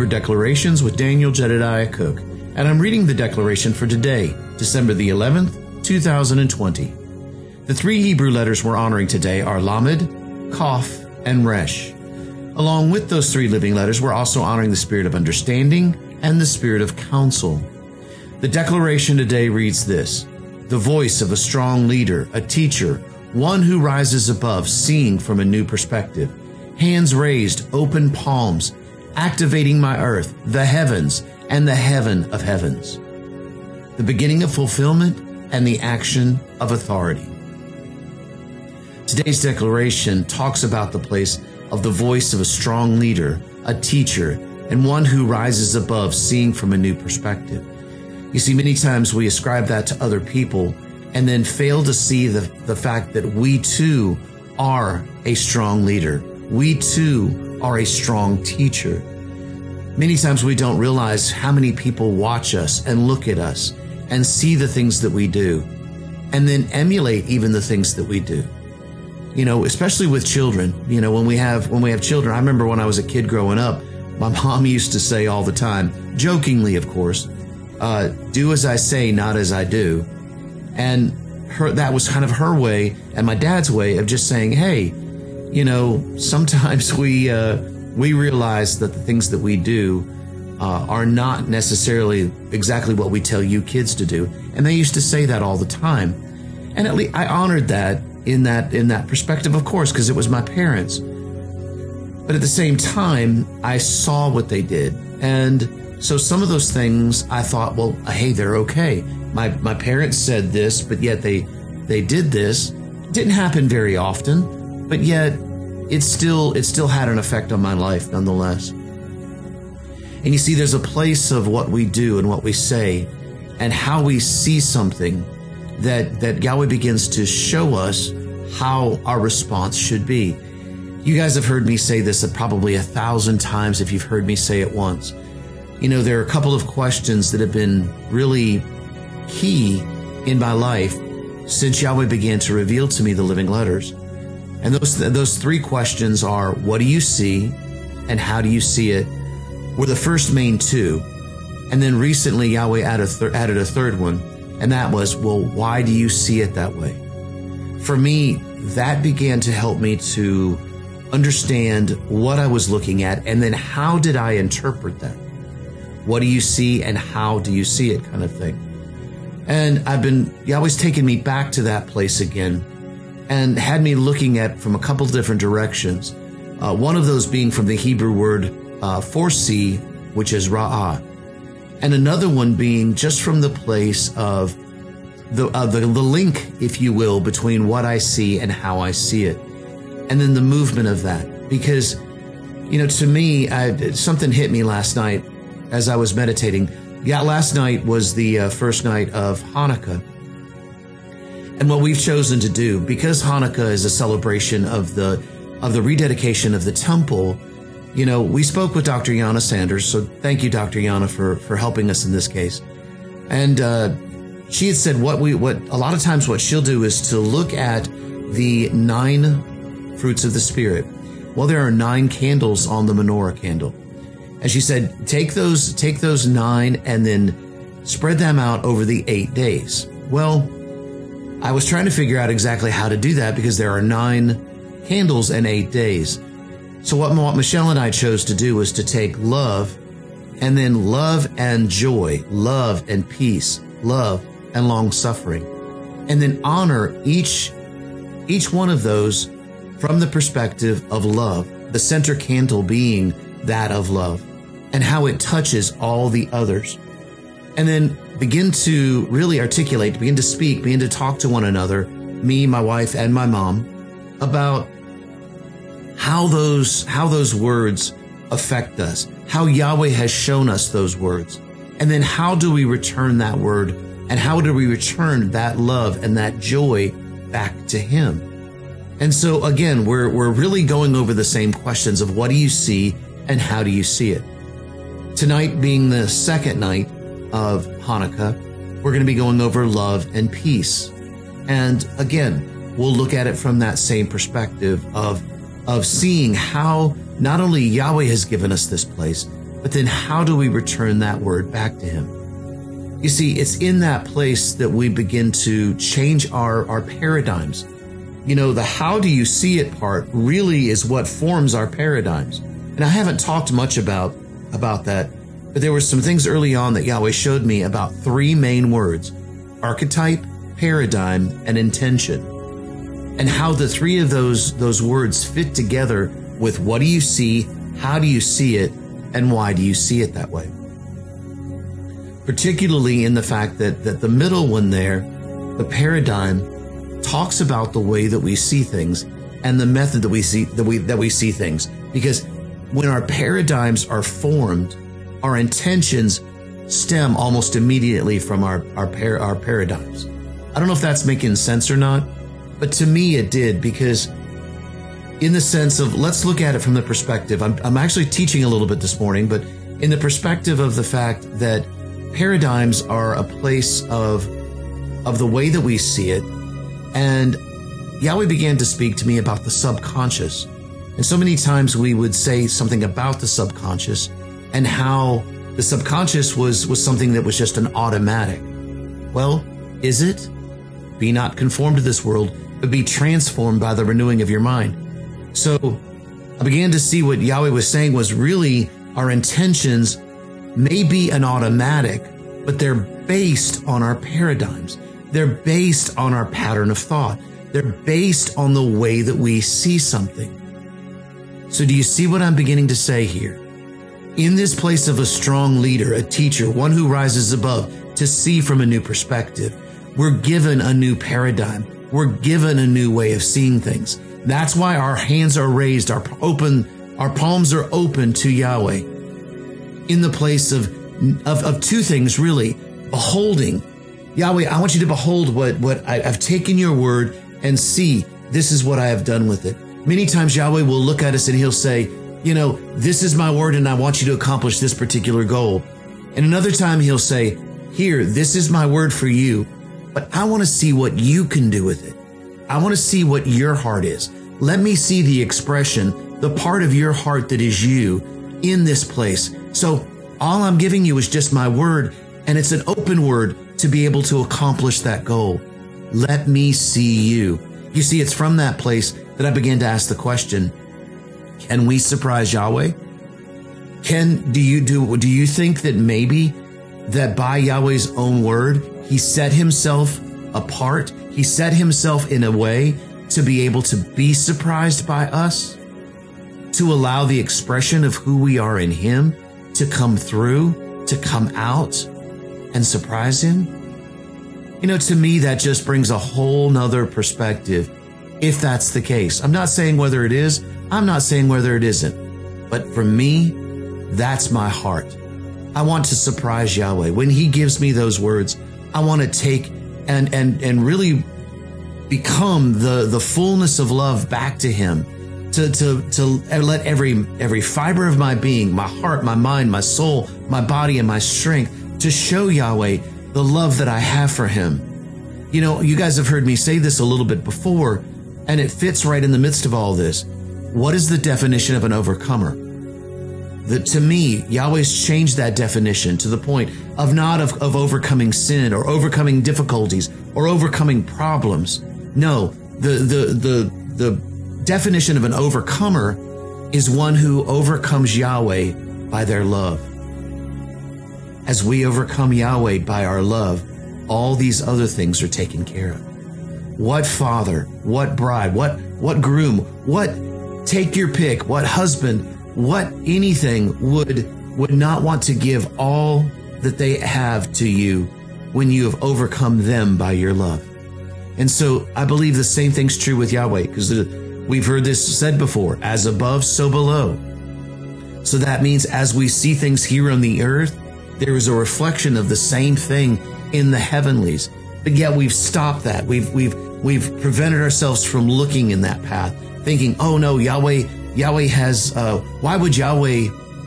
Hebrew Declarations with Daniel Jedediah Cook, and I'm reading the declaration for today, December the 11th, 2020. The three Hebrew letters we're honoring today are Lamed, Kaf, and Resh. Along with those three living letters, we're also honoring the spirit of understanding and the spirit of counsel. The declaration today reads this The voice of a strong leader, a teacher, one who rises above, seeing from a new perspective. Hands raised, open palms, activating my earth, the heavens, and the heaven of heavens. The beginning of fulfillment and the action of authority. Today's declaration talks about the place of the voice of a strong leader, a teacher, and one who rises above, seeing from a new perspective. You see, many times we ascribe that to other people and then fail to see the, the fact that we too are a strong leader. We too are a strong teacher. Many times we don't realize how many people watch us and look at us and see the things that we do and then emulate even the things that we do. You know, especially with children, you know, when we have, when we have children, I remember when I was a kid growing up, my mom used to say all the time, jokingly, of course, uh, do as I say, not as I do. And her, that was kind of her way and my dad's way of just saying, Hey, you know, sometimes we, uh, we realize that the things that we do, uh, are not necessarily exactly what we tell you kids to do. And they used to say that all the time. And at least I honored that in that, in that perspective, of course, because it was my parents. But at the same time, I saw what they did. And so some of those things I thought, well, hey, they're okay. My, my parents said this, but yet they, they did this. It didn't happen very often, but yet it still, it still had an effect on my life nonetheless. And you see, there's a place of what we do and what we say and how we see something that, that Yahweh begins to show us how our response should be. You guys have heard me say this probably a thousand times if you've heard me say it once. You know, there are a couple of questions that have been really key in my life since Yahweh began to reveal to me the living letters. And those, those three questions are, what do you see? And how do you see it? Were the first main two. And then recently Yahweh added, th- added a third one. And that was, well, why do you see it that way? For me, that began to help me to understand what I was looking at and then how did I interpret that? What do you see and how do you see it kind of thing? And I've been, Yahweh's taken me back to that place again and had me looking at from a couple different directions. Uh, one of those being from the Hebrew word uh, for see, which is ra'ah. And another one being just from the place of the, uh, the, the link, if you will, between what I see and how I see it. And then the movement of that. Because, you know, to me, I, something hit me last night as I was meditating. Yeah, last night was the uh, first night of Hanukkah. And what we've chosen to do, because Hanukkah is a celebration of the, of the rededication of the temple, you know, we spoke with Dr. Yana Sanders. So thank you, Dr. Yana, for, for helping us in this case. And, uh, she had said what we, what a lot of times what she'll do is to look at the nine fruits of the spirit. Well, there are nine candles on the menorah candle. And she said, take those, take those nine and then spread them out over the eight days. Well, I was trying to figure out exactly how to do that because there are nine candles and eight days. So what, what Michelle and I chose to do was to take love and then love and joy, love and peace, love and long suffering, and then honor each, each one of those from the perspective of love, the center candle being that of love and how it touches all the others. And then begin to really articulate, begin to speak, begin to talk to one another, me, my wife, and my mom, about how those, how those words affect us, how Yahweh has shown us those words. And then how do we return that word and how do we return that love and that joy back to him? And so again, we're, we're really going over the same questions of what do you see and how do you see it? Tonight being the second night of Hanukkah, we're going to be going over love and peace. And again, we'll look at it from that same perspective of, of seeing how not only Yahweh has given us this place, But then how do we return that word back to him? You see, it's in that place that we begin to change our, our paradigms. You know, the how do you see it part really is what forms our paradigms. And I haven't talked much about, about that, but there were some things early on that Yahweh showed me about three main words, archetype, paradigm, and intention. And how the three of those, those words fit together with what do you see, how do you see it, and why do you see it that way? Particularly in the fact that, that the middle one there, the paradigm, talks about the way that we see things and the method that we see that we that we see things. Because when our paradigms are formed, our intentions stem almost immediately from our our, par- our paradigms. I don't know if that's making sense or not, but to me it did because in the sense of let's look at it from the perspective. I'm, I'm actually teaching a little bit this morning, but in the perspective of the fact that paradigms are a place of of the way that we see it, and Yahweh began to speak to me about the subconscious. And so many times we would say something about the subconscious and how the subconscious was was something that was just an automatic. Well, is it? Be not conformed to this world, but be transformed by the renewing of your mind. So I began to see what Yahweh was saying was really our intentions may be an automatic, but they're based on our paradigms. They're based on our pattern of thought. They're based on the way that we see something. So do you see what I'm beginning to say here? In this place of a strong leader, a teacher, one who rises above to see from a new perspective, we're given a new paradigm. We're given a new way of seeing things. That's why our hands are raised, our open, our palms are open to Yahweh in the place of, of, of two things really. Beholding. Yahweh, I want you to behold what, what I, I've taken your word and see this is what I have done with it. Many times Yahweh will look at us and he'll say, you know, this is my word and I want you to accomplish this particular goal. And another time he'll say, here, this is my word for you, but I want to see what you can do with it. I want to see what your heart is. Let me see the expression, the part of your heart that is you in this place. So all I'm giving you is just my word, and it's an open word to be able to accomplish that goal. Let me see you. You see, it's from that place that I began to ask the question, can we surprise Yahweh? Can, do you, do, do you think that maybe that by Yahweh's own word, he set himself apart he set himself in a way to be able to be surprised by us, to allow the expression of who we are in him to come through, to come out and surprise him. You know, to me, that just brings a whole nother perspective if that's the case. I'm not saying whether it is, I'm not saying whether it isn't, but for me, that's my heart. I want to surprise Yahweh. When he gives me those words, I want to take and and and really become the the fullness of love back to him to to to let every every fiber of my being my heart my mind my soul my body and my strength to show Yahweh the love that I have for him you know you guys have heard me say this a little bit before and it fits right in the midst of all this what is the definition of an overcomer that to me, Yahweh's changed that definition to the point of not of, of overcoming sin or overcoming difficulties or overcoming problems. No, the, the, the, the definition of an overcomer is one who overcomes Yahweh by their love. As we overcome Yahweh by our love, all these other things are taken care of. What father, what bride, what, what groom, what take your pick, what husband, what anything would would not want to give all that they have to you when you have overcome them by your love. And so I believe the same thing's true with Yahweh because we've heard this said before, as above, so below. So that means as we see things here on the earth, there is a reflection of the same thing in the heavenlies. But yet we've stopped that. We've, we've, we've prevented ourselves from looking in that path, thinking, oh no, Yahweh Yahweh has, uh, why would Yahweh,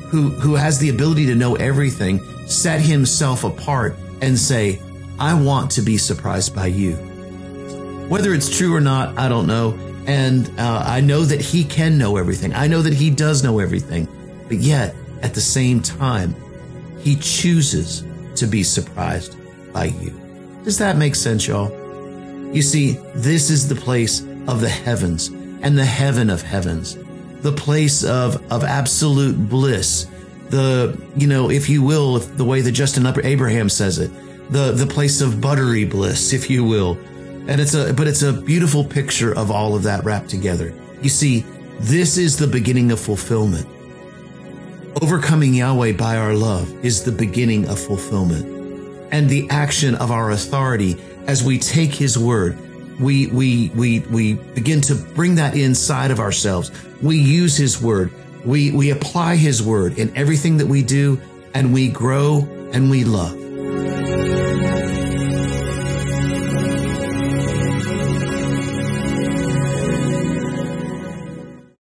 who, who has the ability to know everything, set himself apart and say, I want to be surprised by you? Whether it's true or not, I don't know. And uh, I know that he can know everything. I know that he does know everything. But yet, at the same time, he chooses to be surprised by you. Does that make sense, y'all? You see, this is the place of the heavens and the heaven of heavens, the place of, of absolute bliss. The, you know, if you will, if the way that Justin Abraham says it, the, the place of buttery bliss, if you will. And it's a, but it's a beautiful picture of all of that wrapped together. You see, this is the beginning of fulfillment. Overcoming Yahweh by our love is the beginning of fulfillment. And the action of our authority as we take his word, we, we, we, we begin to bring that inside of ourselves. We use his word. We, we apply his word in everything that we do and we grow and we love.